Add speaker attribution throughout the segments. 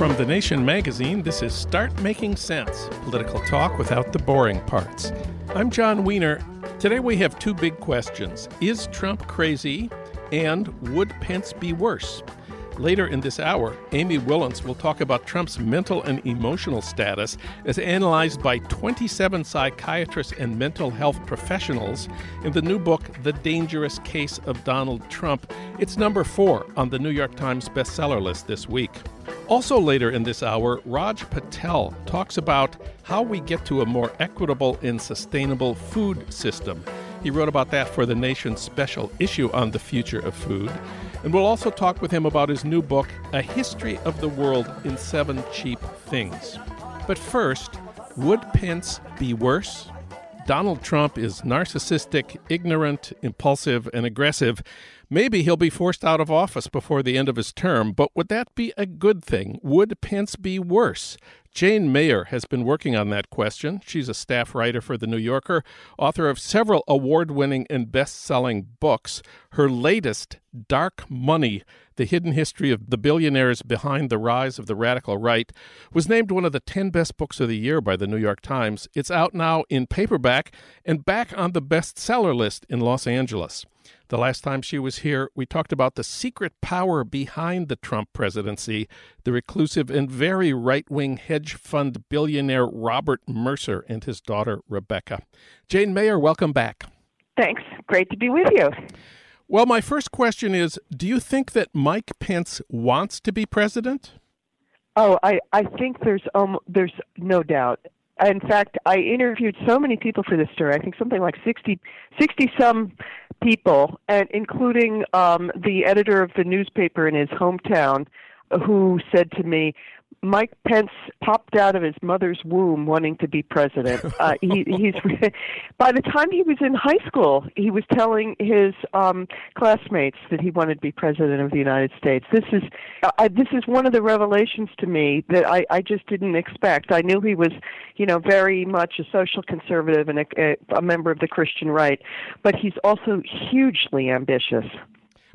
Speaker 1: From The Nation magazine, this is Start Making Sense political talk without the boring parts. I'm Jon Wiener. Today we have two big questions Is Trump crazy? And would Pence be worse? Later in this hour, Amy Wilentz will talk about Trump's mental and emotional status as analyzed by 27 psychiatrists and mental health professionals in the new book, The Dangerous Case of Donald Trump. It's number four on the New York Times bestseller list this week. Also, later in this hour, Raj Patel talks about how we get to a more equitable and sustainable food system. He wrote about that for the nation's special issue on the future of food. And we'll also talk with him about his new book, A History of the World in Seven Cheap Things. But first, would Pence be worse? Donald Trump is narcissistic, ignorant, impulsive, and aggressive. Maybe he'll be forced out of office before the end of his term, but would that be a good thing? Would Pence be worse? Jane Mayer has been working on that question. She's a staff writer for The New Yorker, author of several award winning and best selling books. Her latest, Dark Money The Hidden History of the Billionaires Behind the Rise of the Radical Right, was named one of the 10 best books of the year by the New York Times. It's out now in paperback and back on the bestseller list in Los Angeles. The last time she was here, we talked about the secret power behind the Trump presidency, the reclusive and very right wing hedge fund billionaire Robert Mercer and his daughter Rebecca. Jane Mayer, welcome back.
Speaker 2: Thanks. Great to be with you.
Speaker 1: Well, my first question is Do you think that Mike Pence wants to be president?
Speaker 2: Oh, I, I think there's um, there's no doubt in fact, I interviewed so many people for this story. I think something like 60, 60 some people, and including um, the editor of the newspaper in his hometown, who said to me, Mike Pence popped out of his mother's womb wanting to be president. Uh, he, he's by the time he was in high school, he was telling his um, classmates that he wanted to be president of the United States. This is uh, this is one of the revelations to me that I, I just didn't expect. I knew he was, you know, very much a social conservative and a, a member of the Christian right, but he's also hugely ambitious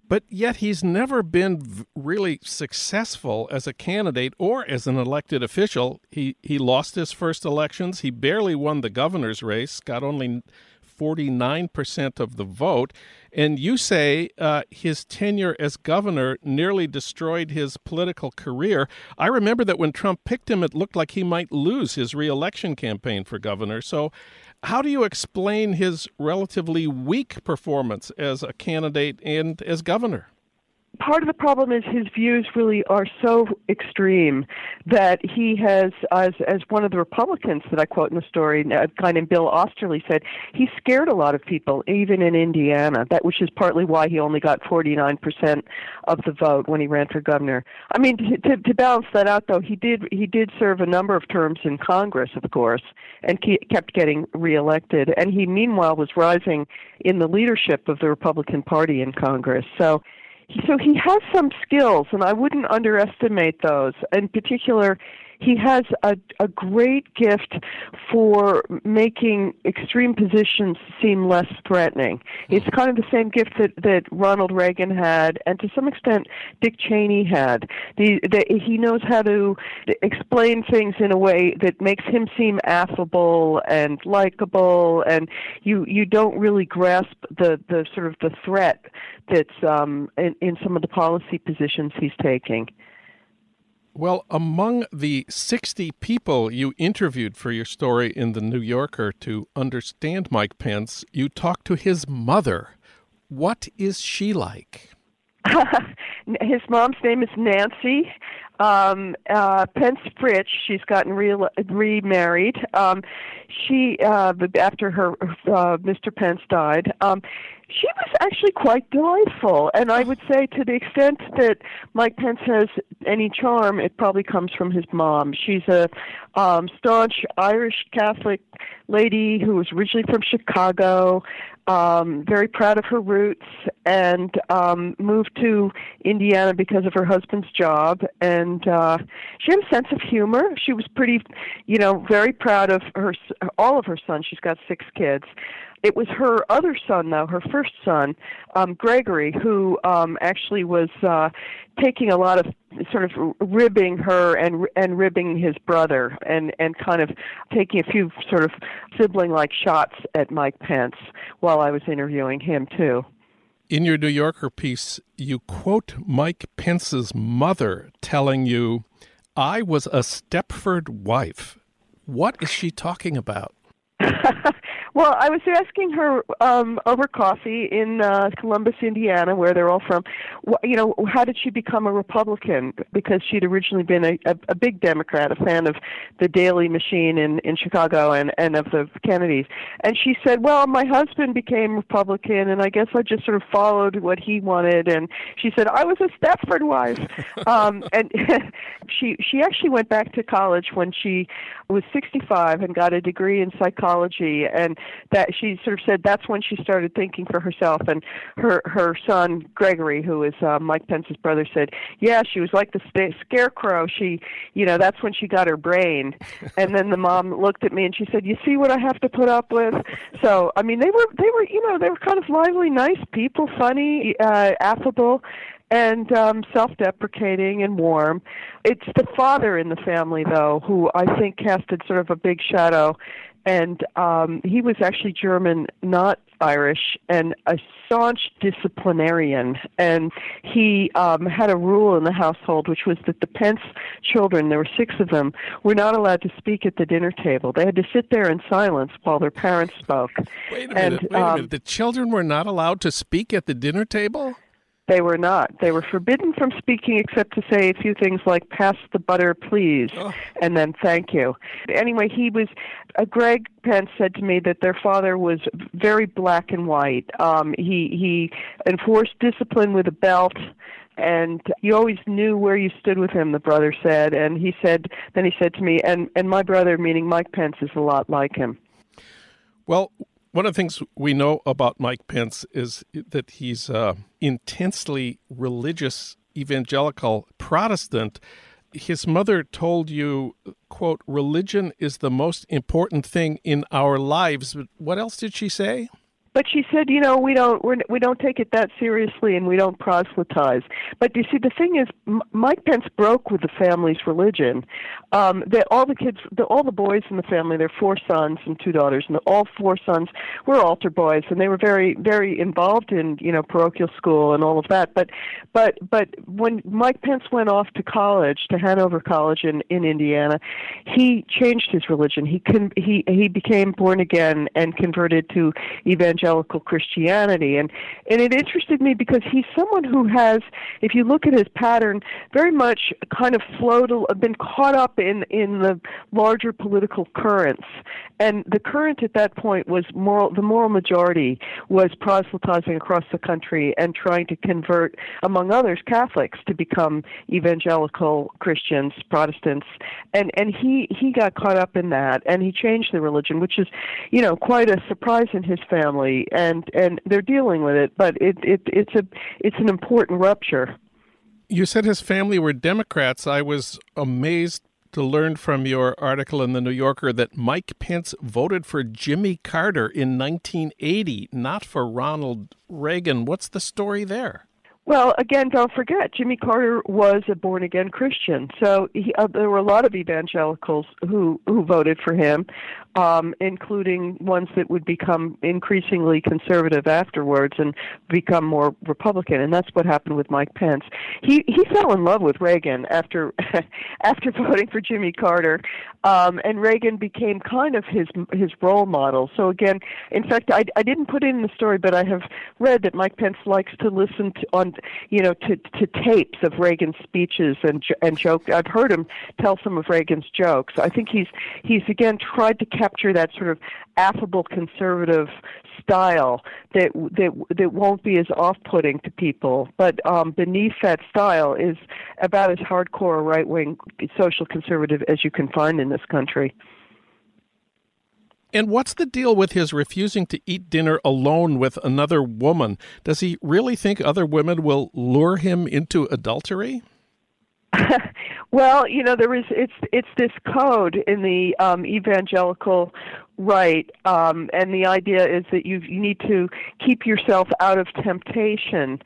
Speaker 1: but yet he's never been really successful as a candidate or as an elected official. He he lost his first elections. He barely won the governor's race. Got only 49% of the vote. And you say uh, his tenure as governor nearly destroyed his political career. I remember that when Trump picked him, it looked like he might lose his reelection campaign for governor. So, how do you explain his relatively weak performance as a candidate and as governor?
Speaker 2: Part of the problem is his views really are so extreme that he has, as as one of the Republicans that I quote in the story, a guy named Bill Oesterle said, he scared a lot of people, even in Indiana. That which is partly why he only got 49 percent of the vote when he ran for governor. I mean, to, to balance that out, though, he did he did serve a number of terms in Congress, of course, and kept getting reelected. And he meanwhile was rising in the leadership of the Republican Party in Congress. So so he has some skills, and I wouldn't underestimate those. In particular, he has a, a great gift for making extreme positions seem less threatening. It's kind of the same gift that, that Ronald Reagan had, and to some extent Dick Cheney had. The, the, he knows how to explain things in a way that makes him seem affable and likable, and you you don't really grasp the the sort of the threat that's um, in, in some of the policy positions he's taking.
Speaker 1: Well, among the 60 people you interviewed for your story in The New Yorker to understand Mike Pence, you talked to his mother. What is she like?
Speaker 2: his mom's name is Nancy um, uh, Pence Fritsch. She's gotten re- remarried. Um, she uh, after her uh, Mr. Pence died. Um, she was actually quite delightful, and I would say to the extent that Mike Pence has any charm, it probably comes from his mom. She's a um, staunch Irish Catholic lady who was originally from Chicago, um, very proud of her roots, and um, moved to Indiana because of her husband's job. And uh, she had a sense of humor. She was pretty, you know, very proud of her all of her sons. She's got six kids, it was her other son, though, her first son, um, Gregory, who um, actually was uh, taking a lot of sort of ribbing her and and ribbing his brother, and and kind of taking a few sort of sibling-like shots at Mike Pence while I was interviewing him too.
Speaker 1: In your New Yorker piece, you quote Mike Pence's mother telling you, "I was a Stepford wife." What is she talking about?
Speaker 2: Well, I was asking her um, over coffee in uh, Columbus, Indiana, where they're all from. Wh- you know, how did she become a Republican? Because she'd originally been a, a, a big Democrat, a fan of the Daley Machine in in Chicago and and of the Kennedys. And she said, "Well, my husband became Republican, and I guess I just sort of followed what he wanted." And she said, "I was a Stepford wife." um, and she she actually went back to college when she was 65 and got a degree in psychology and that she sort of said that's when she started thinking for herself. And her her son Gregory, who is uh, Mike Pence's brother, said, "Yeah, she was like the st- scarecrow. She, you know, that's when she got her brain." and then the mom looked at me and she said, "You see what I have to put up with?" So I mean, they were they were you know they were kind of lively, nice people, funny, uh, affable and um, self-deprecating and warm. It's the father in the family, though, who I think casted sort of a big shadow and um, he was actually German, not Irish, and a staunch disciplinarian. And he um, had a rule in the household, which was that the Pence children, there were six of them, were not allowed to speak at the dinner table. They had to sit there in silence while their parents spoke.
Speaker 1: Wait a minute. And, wait a um, minute. The children were not allowed to speak at the dinner table?
Speaker 2: They were not. They were forbidden from speaking except to say a few things like "pass the butter, please," oh. and then "thank you." Anyway, he was. Uh, Greg Pence said to me that their father was very black and white. Um, he he enforced discipline with a belt and you always knew where you stood with him the brother said and he said then he said to me and and my brother meaning mike pence is a lot like him
Speaker 1: well one of the things we know about Mike Pence is that he's uh, intensely religious evangelical Protestant. His mother told you, quote, religion is the most important thing in our lives. What else did she say?
Speaker 2: But she said, you know, we don't we're, we don't take it that seriously, and we don't proselytize. But you see, the thing is, M- Mike Pence broke with the family's religion. Um, that all the kids, the, all the boys in the family, there are four sons and two daughters, and the, all four sons were altar boys, and they were very very involved in you know parochial school and all of that. But but but when Mike Pence went off to college, to Hanover College in in Indiana, he changed his religion. He con- he he became born again and converted to evangelical evangelical Christianity. And, and it interested me because he's someone who has, if you look at his pattern, very much kind of flowed, been caught up in, in the larger political currents. And the current at that point was moral, the moral majority was proselytizing across the country and trying to convert, among others, Catholics to become evangelical Christians, Protestants. And, and he, he got caught up in that and he changed the religion, which is, you know, quite a surprise in his family and and they're dealing with it. But it, it it's a it's an important rupture.
Speaker 1: You said his family were Democrats. I was amazed to learn from your article in the New Yorker that Mike Pence voted for Jimmy Carter in 1980, not for Ronald Reagan. What's the story there?
Speaker 2: Well, again, don't forget, Jimmy Carter was a born again Christian. So he, uh, there were a lot of evangelicals who, who voted for him, um, including ones that would become increasingly conservative afterwards and become more Republican. And that's what happened with Mike Pence. He, he fell in love with Reagan after, after voting for Jimmy Carter. Um, and Reagan became kind of his, his role model. So again, in fact, I, I didn't put it in the story, but I have read that Mike Pence likes to listen to, on you know, to to tapes of Reagan's speeches and and joke. I've heard him tell some of Reagan's jokes. I think he's he's again tried to capture that sort of affable conservative style that that that won't be as off-putting to people. But um, beneath that style is about as hardcore right-wing social conservative as you can find in this country.
Speaker 1: And what's the deal with his refusing to eat dinner alone with another woman? Does he really think other women will lure him into adultery?
Speaker 2: well, you know, there is it's it's this code in the um, evangelical right, um, and the idea is that you you need to keep yourself out of temptation.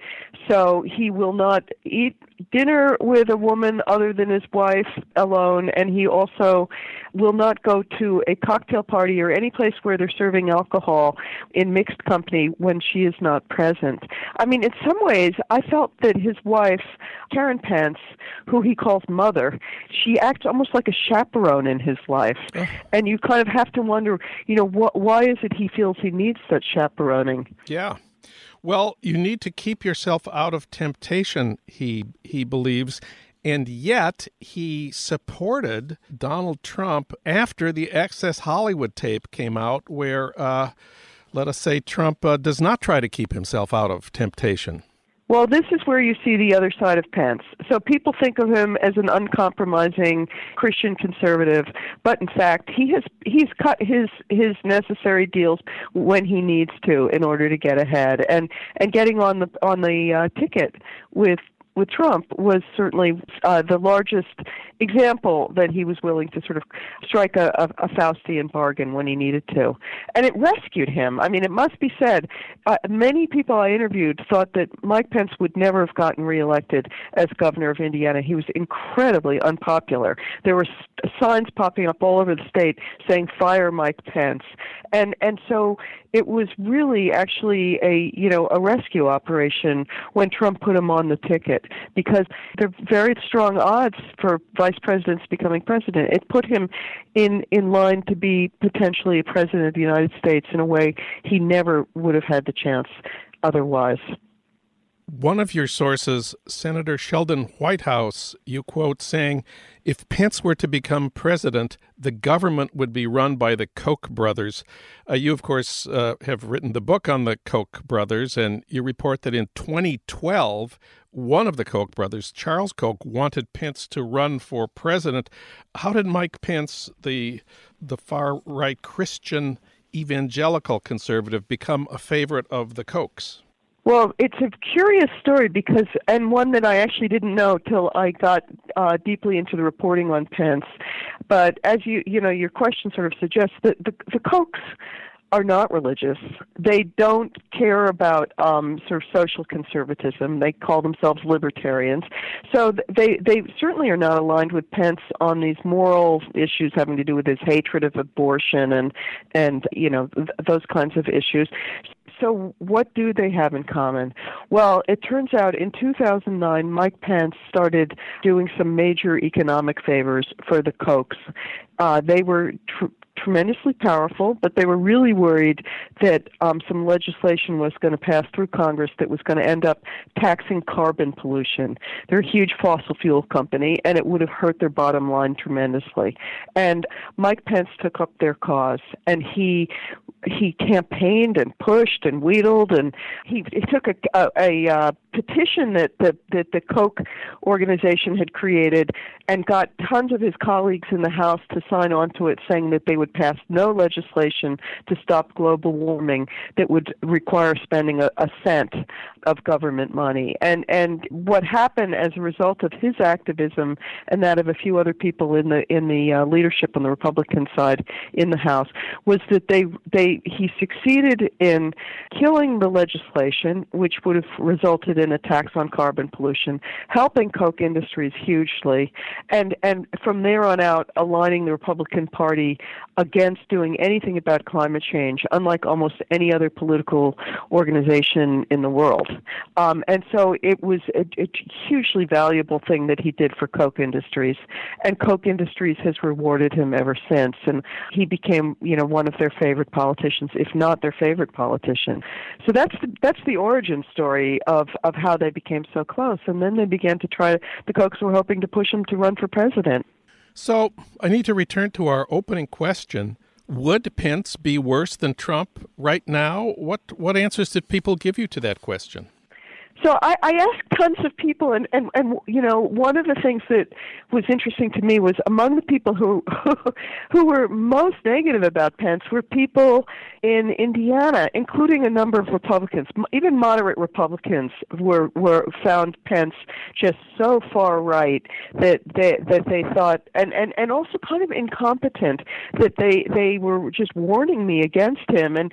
Speaker 2: So he will not eat dinner with a woman other than his wife alone, and he also will not go to a cocktail party or any place where they're serving alcohol in mixed company when she is not present. I mean, in some ways, I felt that his wife, Karen Pence, who he calls mother, she acts almost like a chaperone in his life, and you kind of have to wonder, you know, wh- why is it he feels he needs such chaperoning?
Speaker 1: Yeah. Well, you need to keep yourself out of temptation, he he believes. And yet, he supported Donald Trump after the Access Hollywood tape came out, where, uh, let us say, Trump uh, does not try to keep himself out of temptation.
Speaker 2: Well, this is where you see the other side of Pence. So people think of him as an uncompromising Christian conservative, but in fact, he has he's cut his his necessary deals when he needs to in order to get ahead. And and getting on the on the uh, ticket with with Trump was certainly uh, the largest example that he was willing to sort of strike a, a, a Faustian bargain when he needed to. And it rescued him. I mean, it must be said, uh, many people I interviewed thought that Mike Pence would never have gotten reelected as governor of Indiana. He was incredibly unpopular. There were signs popping up all over the state saying, fire Mike Pence. And, and so it was really actually a you know a rescue operation when Trump put him on the ticket because there are very strong odds for vice presidents becoming president. It put him in in line to be potentially a president of the United States in a way he never would have had the chance otherwise.
Speaker 1: One of your sources, Senator Sheldon Whitehouse, you quote saying, if Pence were to become president, the government would be run by the Koch brothers. Uh, you, of course, uh, have written the book on the Koch brothers, and you report that in 2012, one of the Koch brothers, Charles Koch, wanted Pence to run for president. How did Mike Pence, the the far right Christian evangelical conservative, become a favorite of the Kochs?
Speaker 2: Well, it's a curious story because, and one that I actually didn't know till I got uh, deeply into the reporting on Pence. But as you, you know, your question sort of suggests that the, the Kochs are not religious. They don't care about um, sort of social conservatism. They call themselves libertarians. So they they certainly are not aligned with Pence on these moral issues having to do with his hatred of abortion and and you know th- those kinds of issues so what do they have in common? Well, it turns out in 2009, Mike Pence started doing some major economic favors for the Kochs. Uh, they were tr- tremendously powerful, but they were really worried that um, some legislation was going to pass through Congress that was going to end up taxing carbon pollution. They're a huge fossil fuel company, and it would have hurt their bottom line tremendously. And Mike Pence took up their cause, and he he campaigned and pushed and wheedled, and he, he took a, a, a uh, petition that the that the Koch organization had created and got tons of his colleagues in the House to sign on to it, saying that they would pass no legislation to stop global warming that would require spending a, a cent of government money. And and what happened as a result of his activism and that of a few other people in the in the uh, leadership on the Republican side in the House was that they they he succeeded in killing the legislation, which would have resulted in a tax on carbon pollution, helping Koch Industries hugely, and and from there on out aligning the Republican Party against doing anything about climate change, unlike almost any other political organization in the world. Um, and so it was a, a hugely valuable thing that he did for Koch Industries, and Koch Industries has rewarded him ever since, and he became you know one of their favorite politicians, if not their favorite politician. So that's the, that's the origin story of of how they became so close. And then they began to try, the Kochs were hoping to push him to run for president.
Speaker 1: So I need to return to our opening question. Would Pence be worse than Trump right now? What what answers did people give you to that question?
Speaker 2: So I, I asked tons of people, and, and and you know, one of the things that was interesting to me was among the people who who were most negative about Pence were people in Indiana, including a number of Republicans, even moderate Republicans were were found Pence just so far right that they that they thought, and and and also kind of incompetent that they they were just warning me against him. And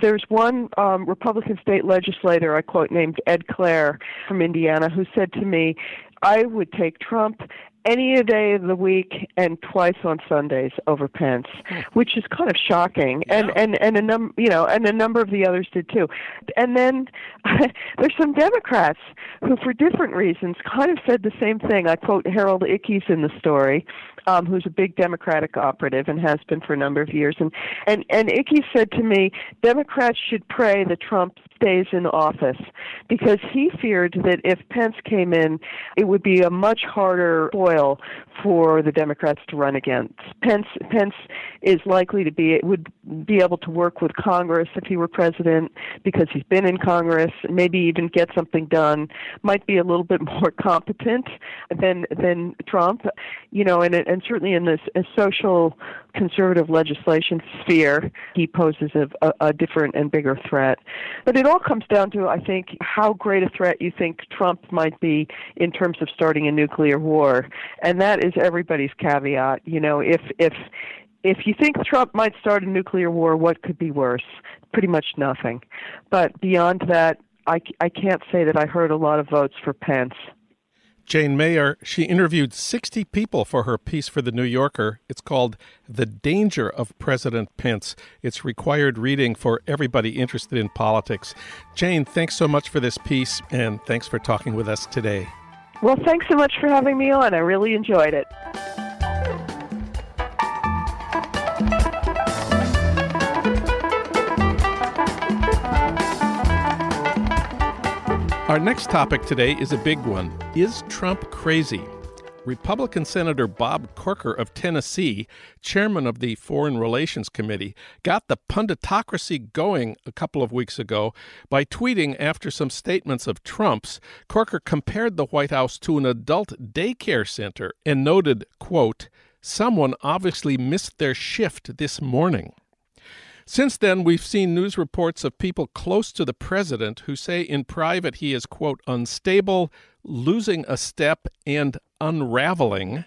Speaker 2: there's one um, Republican state legislator I quote named Ed Clay Clere from Indiana who said to me, I would take Trump any day of the week and twice on Sundays over Pence, hmm. which is kind of shocking. Yeah. And and and a num you know, and a number of the others did too. And then there's some Democrats who, for different reasons, kind of said the same thing. I quote Harold Ickes in the story, um, who's a big Democratic operative and has been for a number of years. And and and Ickes said to me, Democrats should pray that Trump stays in office because he feared that if Pence came in, it would be a much harder foil for the Democrats to run against. Pence Pence is likely to be would be able to work with Congress if he were president because he's been in Congress, maybe even get something done. Might be a little bit more competent than than Trump, you know, and and certainly in this social conservative legislation sphere, he poses a, a, a different and bigger threat. But it all comes down to, I think, how great a threat you think Trump might be in terms of starting a nuclear war, and that is everybody's caveat. You know, if if if you think Trump might start a nuclear war, what could be worse? Pretty much nothing. But beyond that, I, I can't say that I heard a lot of votes for Pence.
Speaker 1: Jane Mayer, she interviewed 60 people for her piece for The New Yorker. It's called The Danger of President Pence. It's required reading for everybody interested in politics. Jane, thanks so much for this piece, and thanks for talking with us today.
Speaker 2: Well, thanks so much for having me on. I really enjoyed it.
Speaker 1: Our next topic today is a big one. Is Trump crazy? Republican Senator Bob Corker of Tennessee, chairman of the Foreign Relations Committee, got the punditocracy going a couple of weeks ago by tweeting after some statements of Trump's. Corker compared the White House to an adult daycare center and noted, quote, Someone obviously missed their shift this morning. Since then, we've seen news reports of people close to the president who say in private he is, quote, unstable, losing a step, and unraveling.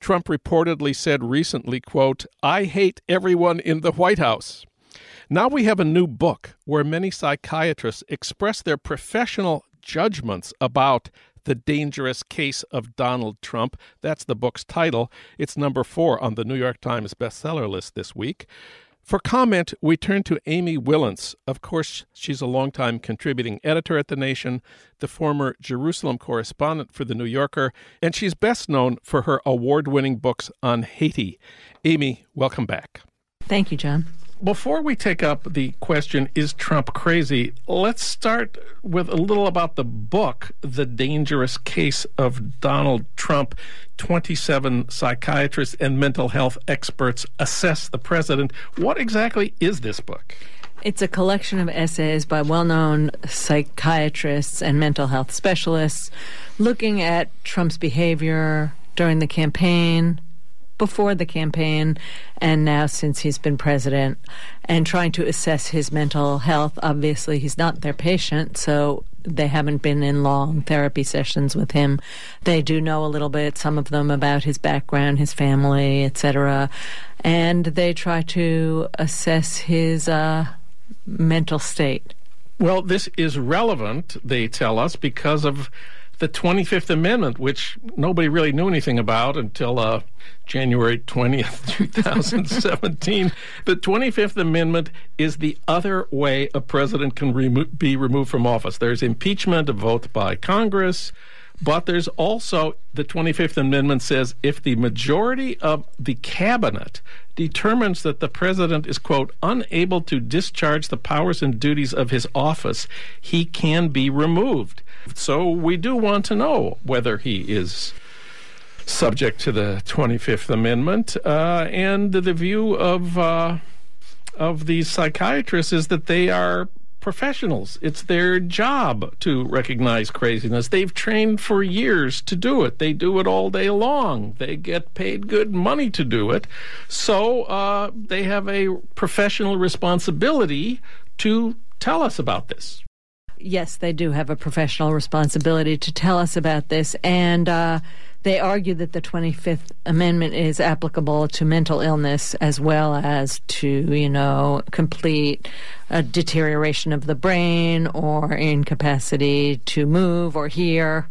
Speaker 1: Trump reportedly said recently, quote, I hate everyone in the White House. Now we have a new book where many psychiatrists express their professional judgments about the Dangerous Case of Donald Trump. That's the book's title. It's number four on the New York Times bestseller list this week. For comment, we turn to Amy Wilentz. Of course, she's a longtime contributing editor at The Nation, the former Jerusalem correspondent for The New Yorker, and she's best known for her award winning books on Haiti. Amy, welcome back.
Speaker 3: Thank you, Jon.
Speaker 1: Before we take up the question, is Trump crazy? Let's start with a little about the book, The Dangerous Case of Donald Trump. 27 psychiatrists and mental health experts assess the president. What exactly is this book?
Speaker 3: It's a collection of essays by well known psychiatrists and mental health specialists looking at Trump's behavior during the campaign, before the campaign, and now since he's been president, and trying to assess his mental health. Obviously, he's not their patient, so they haven't been in long therapy sessions with him. They do know a little bit, some of them, about his background, his family, etc. And they try to assess his uh, mental state?
Speaker 1: Well, this is relevant, they tell us, because of the 25th Amendment, which nobody really knew anything about until uh, January 20th, 2017. the 25th Amendment is the other way a president can remo- be removed from office. There's impeachment, a vote by Congress. But there's also the 25th Amendment says if the majority of the cabinet determines that the president is, quote, unable to discharge the powers and duties of his office, he can be removed. So we do want to know whether he is subject to the 25th Amendment. Uh, and the view of, uh, of these psychiatrists is that they are professionals. It's their job to recognize craziness. They've trained for years to do it. They do it all day long. They get paid good money to do it. So uh, they have a professional responsibility to tell us about this.
Speaker 3: Yes, they do have a professional responsibility to tell us about this. And, uh, they argue that the 25th Amendment is applicable to mental illness as well as to, you know, complete uh, deterioration of the brain or incapacity to move or hear.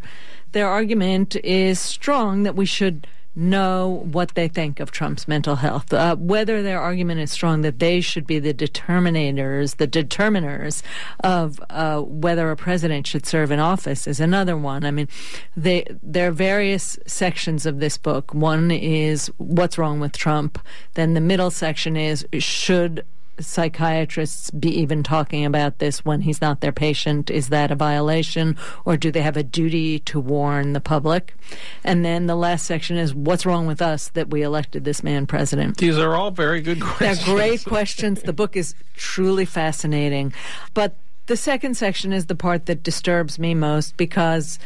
Speaker 3: Their argument is strong that we should know what they think of Trump's mental health. Uh, whether their argument is strong that they should be the determinators, the determiners of uh, whether a president should serve in office is another one. I mean, they, there are various sections of this book. One is what's wrong with Trump. Then the middle section is should psychiatrists be even talking about this when he's not their patient? Is that a violation, or do they have a duty to warn the public? And then the last section is what's wrong with us that we elected this man president?
Speaker 1: These are all very good questions.
Speaker 3: They're great questions. The book is truly fascinating. But the second section is the part that disturbs me most because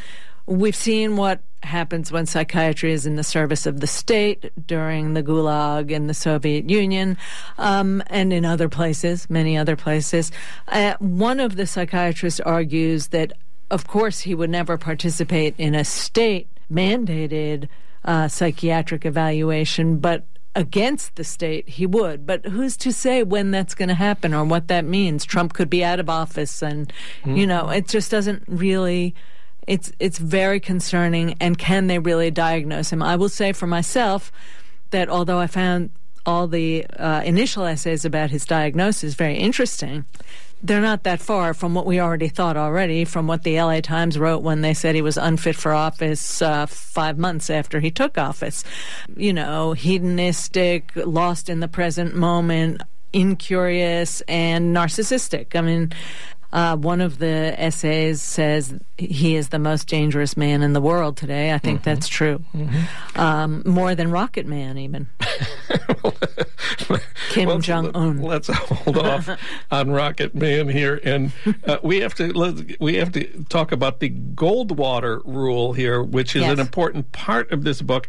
Speaker 3: we've seen what happens when psychiatry is in the service of the state during the Gulag in the Soviet Union um, and in other places, many other places. Uh, one of the psychiatrists argues that, of course, he would never participate in a state mandated uh, psychiatric evaluation, but against the state, he would. But who's to say when that's going to happen or what that means? Trump could be out of office, and, mm-hmm. you know, it just doesn't really it's it's very concerning. And can they really diagnose him? I will say for myself that although I found all the uh, initial essays about his diagnosis very interesting, they're not that far from what we already thought already, from what the LA Times wrote when they said he was unfit for office uh, five months after he took office. You know, hedonistic, lost in the present moment, incurious, and narcissistic. I mean, uh, one of the essays says he is the most dangerous man in the world today. I think mm-hmm. that's true. Mm-hmm. Um, more than Rocket Man, even. Kim Jong Un.
Speaker 1: Let's hold off on Rocket Man here, and uh, we have to we have to talk about the Goldwater rule here, which is yes. an important part of this book.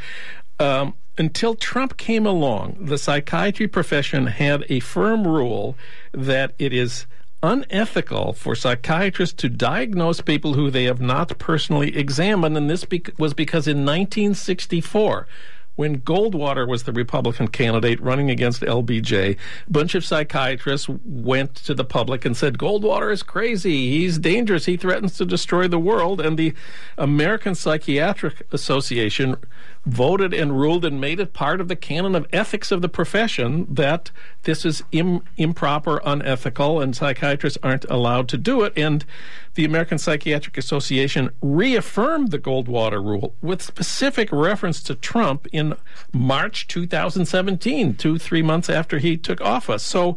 Speaker 1: Um, until Trump came along, the psychiatry profession had a firm rule that it is unethical for psychiatrists to diagnose people who they have not personally examined, and this be- was because in 1964, when Goldwater was the Republican candidate running against LBJ, a bunch of psychiatrists went to the public and said, Goldwater is crazy. He's dangerous. He threatens to destroy the world. And the American Psychiatric Association voted and ruled and made it part of the canon of ethics of the profession that this is Im- improper, unethical, and psychiatrists aren't allowed to do it. And the American Psychiatric Association reaffirmed the Goldwater rule with specific reference to Trump in March 2017, two, three months after he took office. So,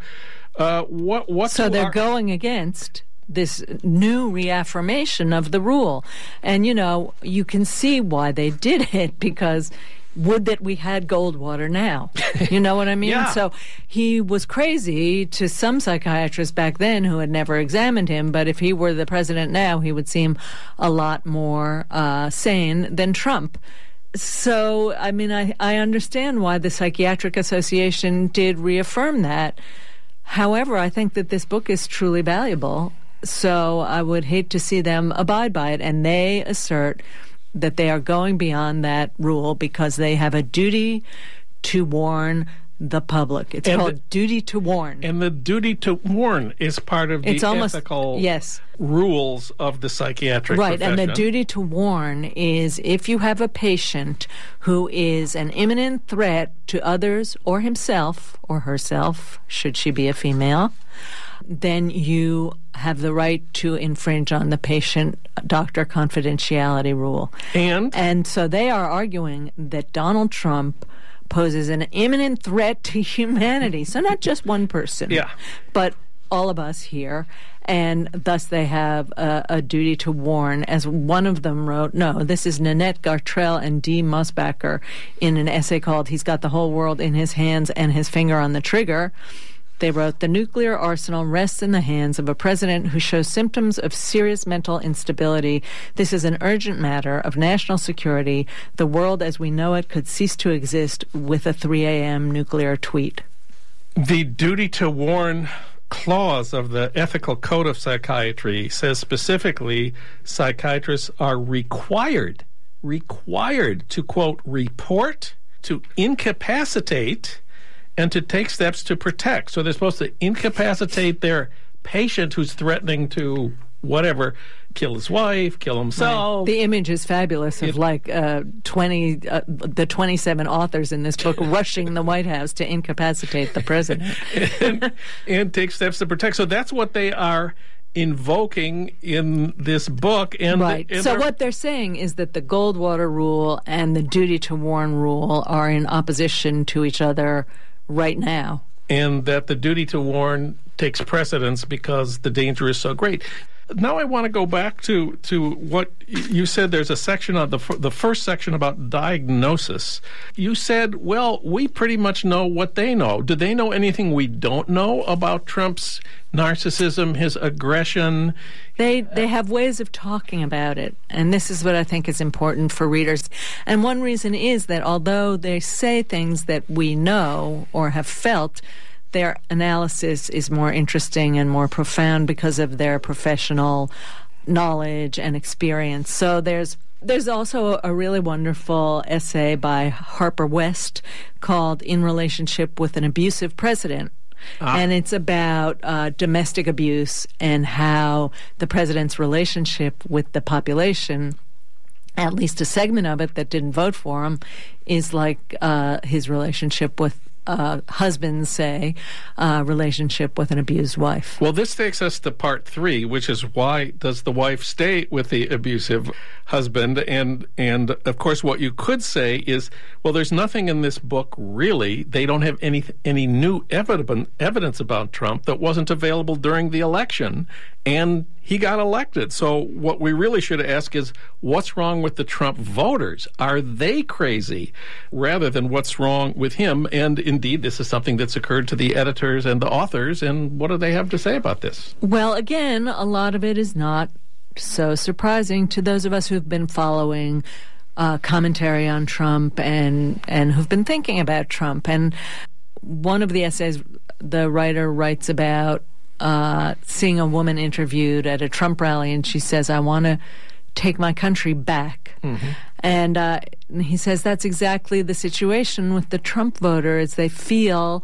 Speaker 1: uh, what, what?
Speaker 3: So they're our- going against this new reaffirmation of the rule. And, you know, you can see why they did it because would that we had Goldwater now. You know what I mean?
Speaker 1: yeah.
Speaker 3: So he was crazy to some psychiatrists back then who had never examined him, but if he were the president now, he would seem a lot more uh, sane than Trump. So, I mean, I, I understand why the Psychiatric Association did reaffirm that. However, I think that this book is truly valuable. So I would hate to see them abide by it. And they assert that they are going beyond that rule because they have a duty to warn the public. It's and called the, duty to warn.
Speaker 1: And the duty to warn is part of
Speaker 3: it's
Speaker 1: the
Speaker 3: almost,
Speaker 1: ethical
Speaker 3: yes.
Speaker 1: rules of the psychiatric
Speaker 3: right,
Speaker 1: profession.
Speaker 3: and the duty to warn is if you have a patient who is an imminent threat to others or himself or herself, should she be a female, then you have the right to infringe on the patient doctor confidentiality rule.
Speaker 1: And
Speaker 3: and so they are arguing that Donald Trump poses an imminent threat to humanity. So not just one person,
Speaker 1: yeah.
Speaker 3: but all of us here. And thus they have a, a, duty to warn. As one of them wrote, no, this is Nanette Gartrell and Dee Mosbacher in an essay called He's Got the Whole World in His Hands and His Finger on the Trigger. They wrote, The nuclear arsenal rests in the hands of a president who shows symptoms of serious mental instability. This is an urgent matter of national security. The world as we know it could cease to exist with a 3 a.m. nuclear tweet.
Speaker 1: The duty to warn clause of the ethical code of psychiatry says specifically psychiatrists are required required to quote report to incapacitate and to take steps to protect. So they're supposed to incapacitate their patient who's threatening to whatever kill his wife, kill himself.
Speaker 3: Right. The image is fabulous of it, like uh, 20 uh, the 27 authors in this book rushing the White House to incapacitate the president
Speaker 1: and, and take steps to protect. So that's what they are invoking in this book and
Speaker 3: right
Speaker 1: and
Speaker 3: so what they're saying is that the goldwater rule and the duty to warn rule are in opposition to each other right now.
Speaker 1: And that the duty to warn takes precedence because the danger is so great. Now I want to go back to, to what you said. There's a section on the the first section about diagnosis. You said, "Well, we pretty much know what they know. Do they know anything we don't know about Trump's narcissism, his aggression?"
Speaker 3: They they have ways of talking about it, and this is what I think is important for readers. And one reason is that although they say things that we know or have felt their analysis is more interesting and more profound because of their professional knowledge and experience. So there's there's also a really wonderful essay by Harper West called In Relationship with an Abusive President. Ah. And it's about uh, domestic abuse and how the president's relationship with the population at least a segment of it that didn't vote for him is like uh, his relationship with uh, husband's say uh, relationship with an abused wife.
Speaker 1: Well, this takes us to part three, which is why does the wife stay with the abusive husband? And and of course, what you could say is, well, there's nothing in this book really. They don't have any any new evidence evidence about Trump that wasn't available during the election, and he got elected. So what we really should ask is what's wrong with the Trump voters? Are they crazy? Rather than what's wrong with him. And indeed, this is something that's occurred to the editors and the authors. And what do they have to say about this?
Speaker 3: Well, again, a lot of it is not so surprising to those of us who've been following uh, commentary on Trump and and who've been thinking about Trump. And one of the essays the writer writes about uh, seeing a woman interviewed at a Trump rally, and she says, "I want to take my country back." Mm-hmm. And uh, he says that's exactly the situation with the Trump voter: voters. They feel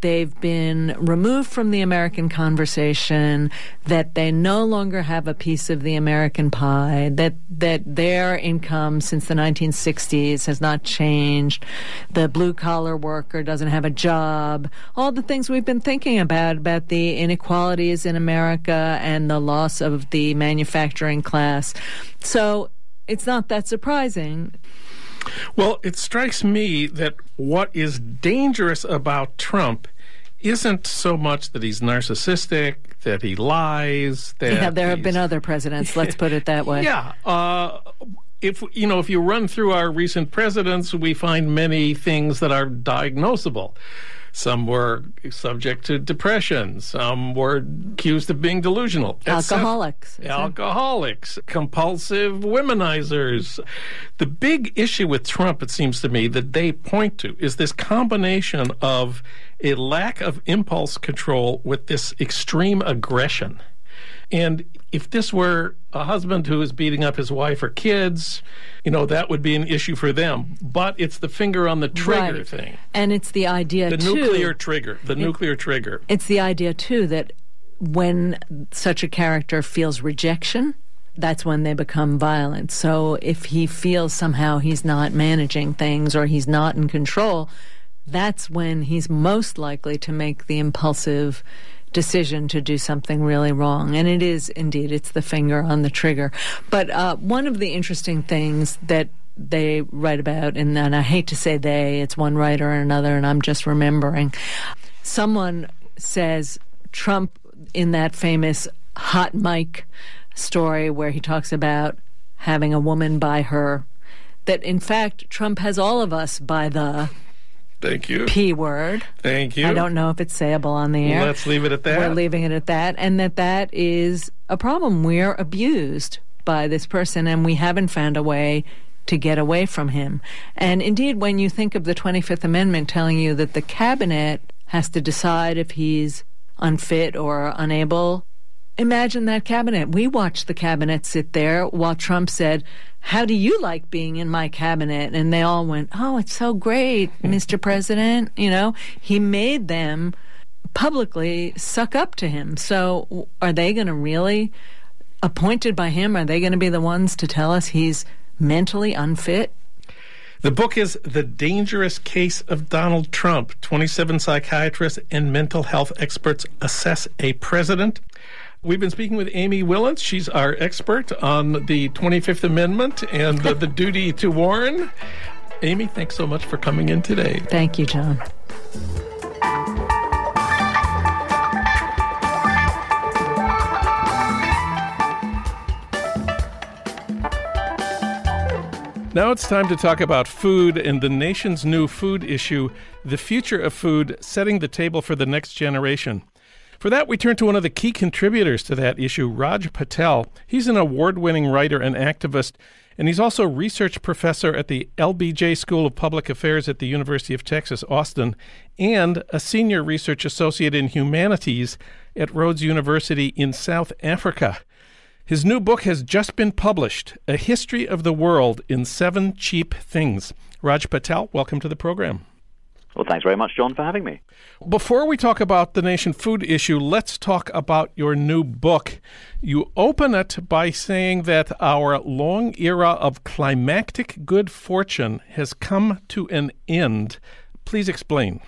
Speaker 3: they've been removed from the American conversation, that they no longer have a piece of the American pie, that that their income since the 1960s has not changed, the blue collar worker doesn't have a job, all the things we've been thinking about about the inequalities in America and the loss of the manufacturing class. So it's not that surprising.
Speaker 1: Well, it strikes me that what is dangerous about Trump isn't so much that he's narcissistic, that he lies, that
Speaker 3: yeah, there have been other presidents. Let's put it that way.
Speaker 1: Yeah. Uh, if you know, if you run through our recent presidents, we find many things that are diagnosable. Some were subject to depression. Some were accused of being delusional.
Speaker 3: Alcoholics.
Speaker 1: Alcoholics, compulsive womenizers. The big issue with Trump, it seems to me, that they point to is this combination of a lack of impulse control with this extreme aggression. And if this were a husband who is beating up his wife or kids, you know, that would be an issue for them. But it's the finger on the trigger
Speaker 3: Right.
Speaker 1: thing.
Speaker 3: And it's the idea too.
Speaker 1: The
Speaker 3: too.
Speaker 1: nuclear trigger. The nuclear trigger.
Speaker 3: It's the idea too that when such a character feels rejection, that's when they become violent. So if he feels somehow he's not managing things or he's not in control, that's when he's most likely to make the impulsive decision to do something really wrong. And it is indeed, it's the finger on the trigger. But uh, one of the interesting things that they write about, and, and I hate to say they, it's one writer and another, and I'm just remembering. Someone says Trump in that famous hot mic story where he talks about having a woman by her, that in fact Trump has all of us by the
Speaker 1: Thank you.
Speaker 3: P word.
Speaker 1: Thank you.
Speaker 3: I don't know if it's sayable on the air.
Speaker 1: Let's leave it at that.
Speaker 3: We're leaving it at that, and that that is a problem. We're abused by this person, and we haven't found a way to get away from him. And indeed, when you think of the 25th Amendment telling you that the cabinet has to decide if he's unfit or unable, imagine that cabinet. We watched the cabinet sit there while Trump said, How do you like being in my cabinet? And they all went, Oh, it's so great, Mr. President. You know, he made them publicly suck up to him. So are they going to really, appointed by him, are they going to be the ones to tell us he's mentally unfit?
Speaker 1: The book is The Dangerous Case of Donald Trump. 27 psychiatrists and mental health experts assess a president. We've been speaking with Amy Willens. She's our expert on the 25th Amendment and the, the duty to warn. Amy, thanks so much for coming in today.
Speaker 3: Thank you, Jon.
Speaker 1: Now it's time to talk about food and the nation's new food issue, the future of food, setting the table for the next generation. For that, we turn to one of the key contributors to that issue, Raj Patel. He's an award winning writer and activist, and he's also research professor at the LBJ School of Public Affairs at the University of Texas, Austin, and a senior research associate in humanities at Rhodes University in South Africa. His new book has just been published A History of the World in Seven Cheap Things. Raj Patel, welcome to the program.
Speaker 4: Well, thanks very much, Jon, for having me.
Speaker 1: Before we talk about the nation food issue, let's talk about your new book. You open it by saying that our long era of climactic good fortune has come to an end. Please explain.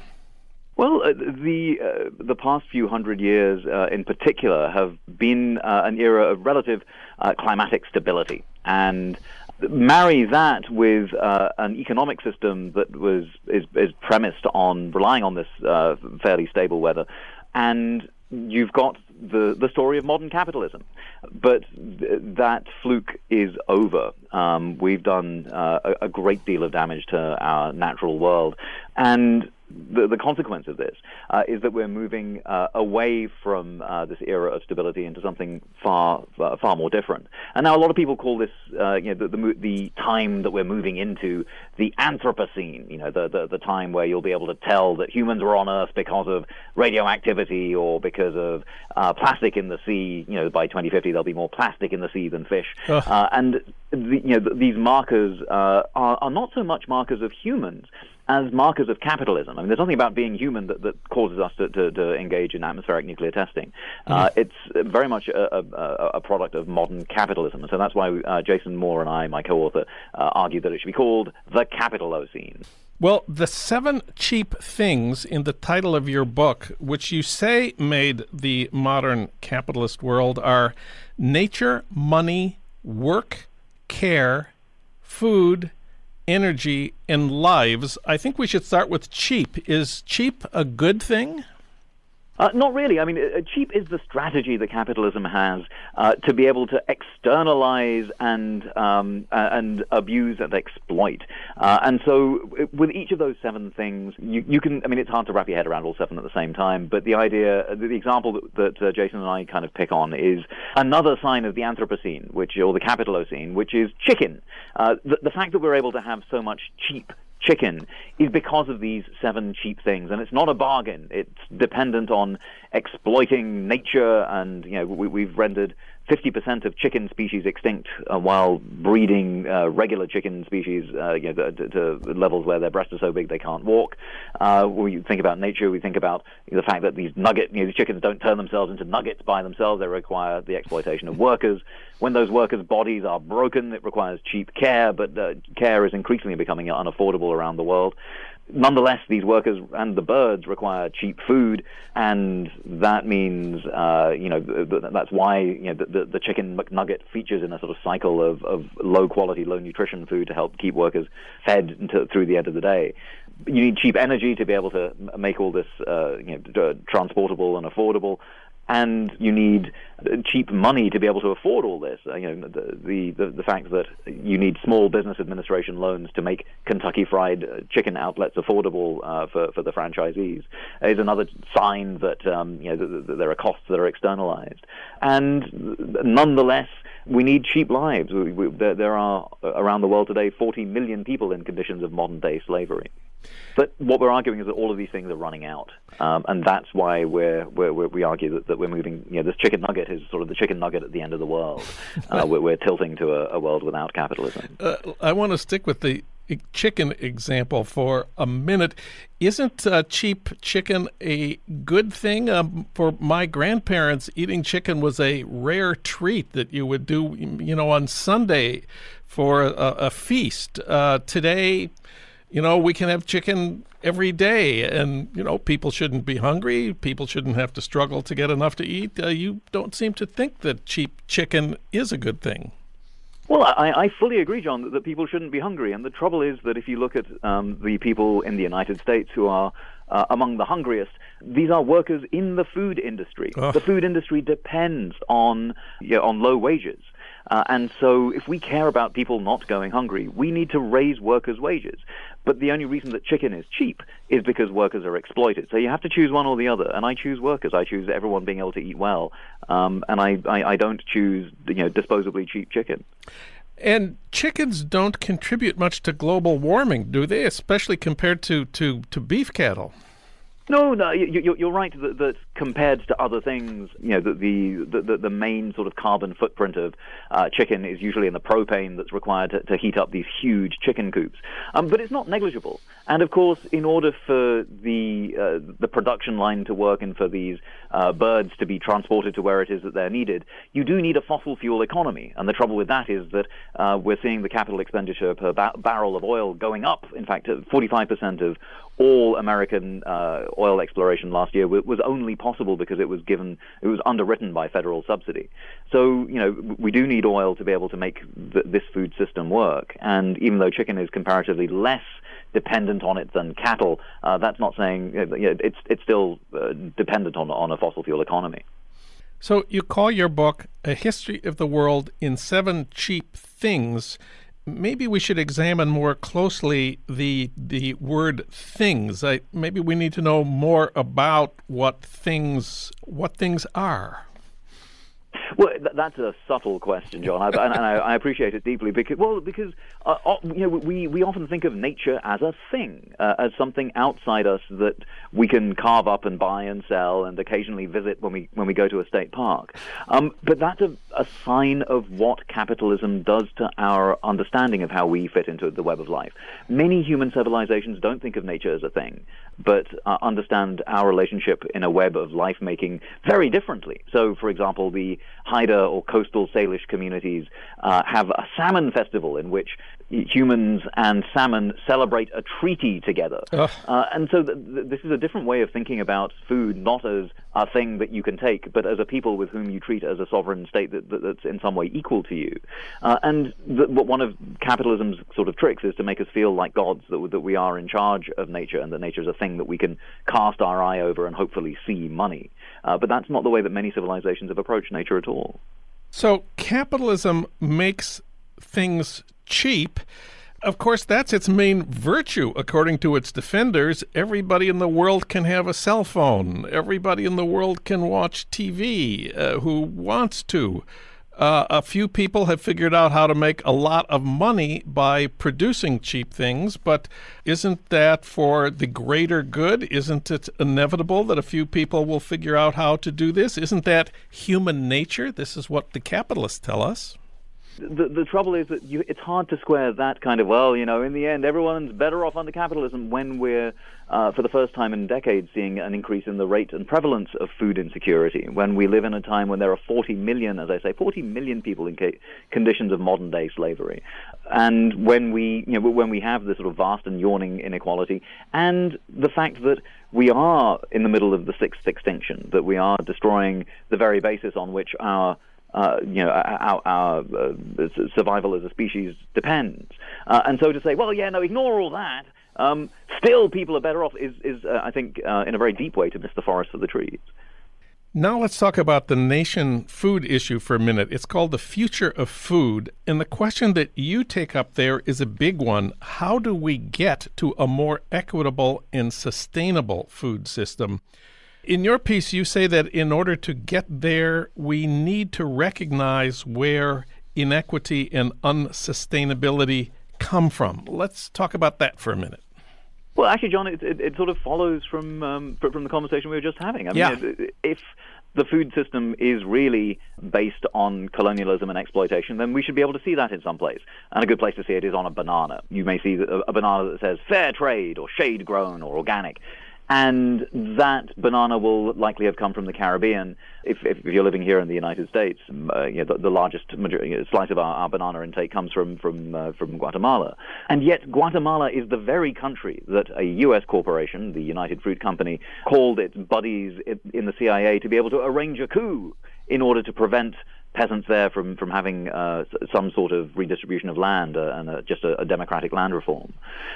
Speaker 4: Well, uh, the uh, the past few hundred years, uh, in particular, have been uh, an era of relative uh, climatic stability, and marry that with uh, an economic system that was is, is premised on relying on this uh, fairly stable weather, and you've got the the story of modern capitalism. But th- that fluke is over. Um, we've done uh, a, a great deal of damage to our natural world, and the, the consequence of this uh, is that we're moving uh, away from uh, this era of stability into something far far more different. And now a lot of people call this uh, you know the, the the time that we're moving into the Anthropocene. You know the, the the time where you'll be able to tell that humans were on Earth because of radioactivity or because of uh, plastic in the sea. You know by 2050 there'll be more plastic in the sea than fish. Uh, and the, you know th- these markers uh, are, are not so much markers of humans as markers of capitalism. I mean, there's nothing about being human that, that causes us to, to, to engage in atmospheric nuclear testing. Uh, it's very much a, a, a product of modern capitalism. And so that's why uh, Jason Moore and I, my co-author, uh, argued that it should be called the Capitalocene.
Speaker 1: Well, the seven cheap things in the title of your book, which you say made the modern capitalist world, are nature, money, work, care, food, energy, and lives. I think we should start with cheap. Is cheap a good thing?
Speaker 4: Uh, not really. I mean, uh, cheap is the strategy that capitalism has uh, to be able to externalize and um, uh, and abuse and exploit. Uh, and so, uh, with each of those seven things, you, you can. I mean, it's hard to wrap your head around all seven at the same time. But the idea, the, the example that, that Jason and I kind of pick on is another sign of the Anthropocene, which or the Capitalocene, which is chicken. the, the fact that we're able to have so much cheap chicken is because of these seven cheap things, and it's not a bargain. It's dependent on exploiting nature, and you know we, have rendered 50% of chicken species extinct uh, while breeding uh, regular chicken species uh, you know, to, to, levels where their breasts are so big they can't walk. Uh, we think about nature, we think about the fact that these nugget, you know, these chickens don't turn themselves into nuggets by themselves. They require the exploitation of workers. When those workers' bodies are broken, it requires cheap care, but uh, care is increasingly becoming unaffordable around the world nonetheless, these workers and the birds require cheap food, and that means, uh, you know, that's why you know the, the, chicken McNugget features in a sort of cycle of, of low quality, low nutrition food to help keep workers fed until, through the end of the day. You need cheap energy to be able to make all this, uh, you know, transportable and affordable and you need cheap money to be able to afford all this. Uh, you know, the, the, the fact that you need small business administration loans to make Kentucky Fried uh, Chicken outlets affordable uh, for for the franchisees is another sign that um, you know there are costs that are externalized, and nonetheless we need cheap lives. We, we, there, there, are around the world today 40 million people in conditions of modern day slavery. But what we're arguing is that all of these things are running out, um, and that's why we're, we're, we're, we argue that, that we're moving. You know, this chicken nugget is sort of the chicken nugget at the end of the world. Uh, we're, we're, tilting to a, a, world without capitalism.
Speaker 1: Uh, I want to stick with the chicken example for a minute. Isn't uh, cheap chicken a good thing? Um, for my grandparents, eating chicken was a rare treat that you would do, you know, on Sunday for a, a feast. Uh, today, you know, we can have chicken every day, and you know, people shouldn't be hungry. People shouldn't have to struggle to get enough to eat. Uh, you don't seem to think that cheap chicken is a good thing.
Speaker 4: Well, I, I fully agree, Jon, that, that, people shouldn't be hungry. And the trouble is that if you look at um, the people in the United States who are uh, among the hungriest, these are workers in the food industry. The food industry depends on you know, on low wages. Uh, and so, if we care about people not going hungry, we need to raise workers' wages. But the only reason that chicken is cheap is because workers are exploited. So you have to choose one or the other. And I choose workers. I choose everyone being able to eat well. Um, and I, I, I don't choose you know disposably cheap chicken.
Speaker 1: And chickens don't contribute much to global warming, do they? Especially compared to, to, to beef cattle.
Speaker 4: No, no, you, are right that, that, compared to other things, you know, the, the, the, main sort of carbon footprint of uh, chicken is usually in the propane that's required to, to heat up these huge chicken coops. Um, but it's not negligible. And of course, in order for the uh, the production line to work and for these uh, birds to be transported to where it is that they're needed, you do need a fossil fuel economy. And the trouble with that is that uh, we're seeing the capital expenditure per ba- barrel of oil going up. In fact, 45% of all American uh, oil exploration last year was only possible because it was given, it was underwritten by federal subsidy. So, you know, we do need oil to be able to make th- this food system work. And even though chicken is comparatively less dependent on it than cattle, uh, that's not saying you know, it's it's still uh, dependent on on a fossil fuel economy.
Speaker 1: So you call your book "A History of the World in Seven Cheap Things." Maybe we should examine more closely the the word things. I, maybe we need to know more about what things what things are.
Speaker 4: Well, th- that's a subtle question, Jon, I, and, I, I, appreciate it deeply because, well, because uh, you know we, we often think of nature as a thing, uh, as something outside us that we can carve up and buy and sell, and occasionally visit when we when we go to a state park. Um, but that's a, a sign of what capitalism does to our understanding of how we fit into the web of life. Many human civilizations don't think of nature as a thing, but uh, understand our relationship in a web of life making very differently. So, for example, the Haida or coastal Salish communities uh, have a salmon festival in which humans and salmon celebrate a treaty together. Uh, and so th- th- this is a different way of thinking about food, not as a thing that you can take, but as a people with whom you treat as a sovereign state that, that, that's in some way equal to you. Uh, and th- one of capitalism's sort of tricks is to make us feel like gods, that, that we are in charge of nature and that nature is a thing that we can cast our eye over and hopefully see money. Uh, but that's not the way that many civilizations have approached nature at all.
Speaker 1: So capitalism makes things cheap. Of course, that's its main virtue, according to its defenders. Everybody in the world can have a cell phone. Everybody in the world can watch TV uh, who wants to. Uh, a few people have figured out how to make a lot of money by producing cheap things, but isn't that for the greater good? Isn't it inevitable that a few people will figure out how to do this? Isn't that human nature? This is what the capitalists tell us
Speaker 4: the, the trouble is that you, it's hard to square that kind of well, you know, in the end, everyone's better off under capitalism when we're, uh, for the first time in decades, seeing an increase in the rate and prevalence of food insecurity. When we live in a time when there are 40 million, as I say, 40 million people in ca- conditions of modern day slavery, and when we, you know, when we have this sort of vast and yawning inequality, and the fact that we are in the middle of the sixth extinction, that we are destroying the very basis on which our uh, you know, our, our uh, survival as a species depends. Uh, and so to say, well, yeah, no, ignore all that. Um, still, people are better off. Is, is uh, I think, uh, in a very deep way, to miss the forest for the trees.
Speaker 1: Now let's talk about the nation food issue for a minute. It's called the future of food, and the question that you take up there is a big one. How do we get to a more equitable and sustainable food system? In your piece, you say that in order to get there, we need to recognize where inequity and unsustainability come from. Let's talk about that for a minute.
Speaker 4: Well, actually, Jon, it, it, it sort of follows from um, from the conversation we were just having. I mean,
Speaker 1: yeah.
Speaker 4: if the food system is really based on colonialism and exploitation, then we should be able to see that in some place. And a good place to see it is on a banana. You may see a, a banana that says fair trade or shade grown or organic and that banana will likely have come from the Caribbean. If, if you're living here in the United States, uh, you know, the, the, largest majority, slice of our, our, banana intake comes from from uh, from Guatemala, and yet Guatemala is the very country that a U.S. corporation, the United Fruit Company, called its buddies in the CIA to be able to arrange a coup in order to prevent peasants there from from having uh, some sort of redistribution of land uh, and uh, just a, a, democratic land reform.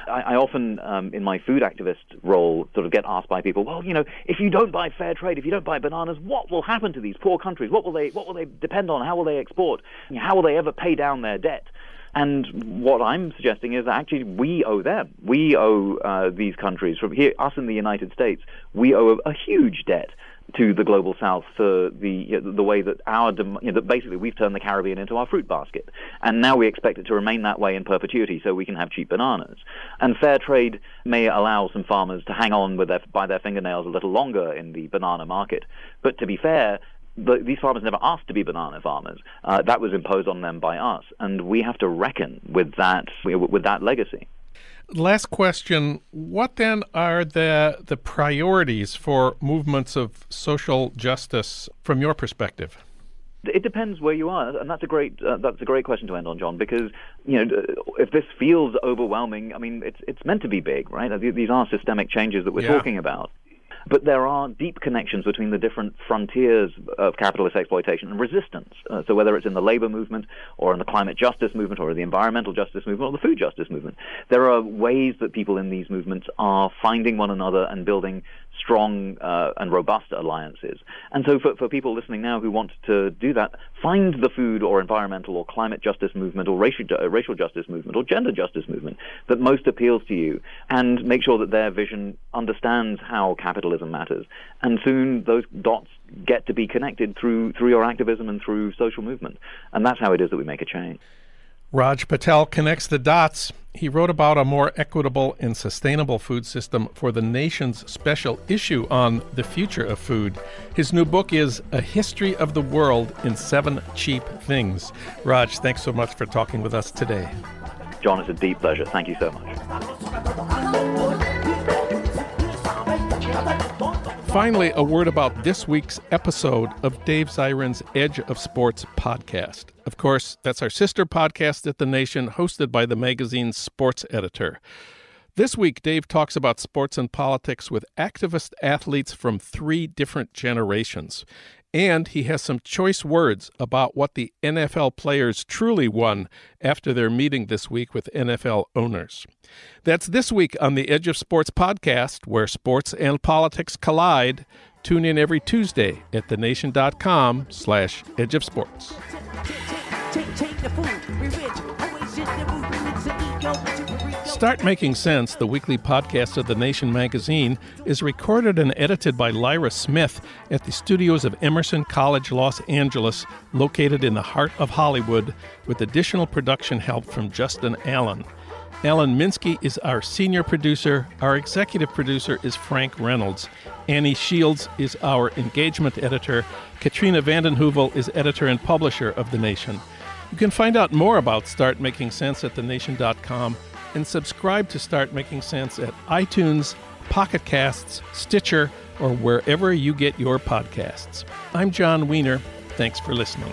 Speaker 4: I, I often, um, in my food activist role, sort of get asked by people, well, you know, if you don't buy fair trade, if you don't buy bananas, what will happen to these poor countries? What will they what will they depend on? How will they export? How will they ever pay down their debt? And what I'm suggesting is that actually we owe them. We owe uh, these countries from here, us in the United States. We owe a, a huge debt to the global south for the you know, the way that our you know, that basically we've turned the Caribbean into our fruit basket, and now we expect it to remain that way in perpetuity, so we can have cheap bananas. And fair trade may allow some farmers to hang on with their by their fingernails a little longer in the banana market, but to be fair. The, these farmers never asked to be banana farmers. Uh, that was imposed on them by us, and we have to reckon with that with that legacy.
Speaker 1: Last question. What then are the, the priorities for movements of social justice from your perspective?
Speaker 4: It depends where you are, and that's a great uh, that's a great question to end on, Jon. Because you know, if this feels overwhelming, I mean, it's it's meant to be big, right? These are systemic changes that we're yeah. talking about. But there are deep connections between the different frontiers of capitalist exploitation and resistance. Uh, so whether it's in the labor movement or in the climate justice movement or the environmental justice movement or the food justice movement, there are ways that people in these movements are finding one another and building strong uh, and robust alliances. And so, for, for people listening now who want to do that, find the food or environmental or climate justice movement or racial, uh, racial justice movement or gender justice movement that most appeals to you, and make sure that their vision understands how capitalism matters. And soon those dots get to be connected through through your activism and through social movement. And that's how it is that we make a change.
Speaker 1: Raj Patel connects the dots. He wrote about a more equitable and sustainable food system for the nation's special issue on the future of food. His new book is A History of the World in Seven Cheap Things. Raj, thanks so much for talking with us today.
Speaker 4: Jon, it's a deep pleasure. Thank you so much.
Speaker 1: finally, a word about this week's episode of Dave Zirin's Edge of Sports podcast. Of course, that's our sister podcast at The Nation, hosted by the magazine's sports editor. This week, Dave talks about sports and politics with activist athletes from three different generations. And he has some choice words about what the NFL players truly won after their meeting this week with NFL owners. That's this week on the Edge of Sports podcast, where sports and politics collide. Tune in every Tuesday at thenation.com slash edge of sports. Start Making Sense, the weekly podcast of The Nation magazine, is recorded and edited by Lyra Smith at the studios of Emerson College Los Angeles, located in the heart of Hollywood, with additional production help from Justin Allen. Alan Minsky is our senior producer. Our executive producer is Frank Reynolds. Annie Shields is our engagement editor. Katrina vanden Heuvel is editor and publisher of The Nation. You can find out more about Start Making Sense at thenation.com and subscribe to Start Making Sense at iTunes, Pocket Casts, Stitcher, or wherever you get your podcasts. I'm Jon Wiener. Thanks for listening.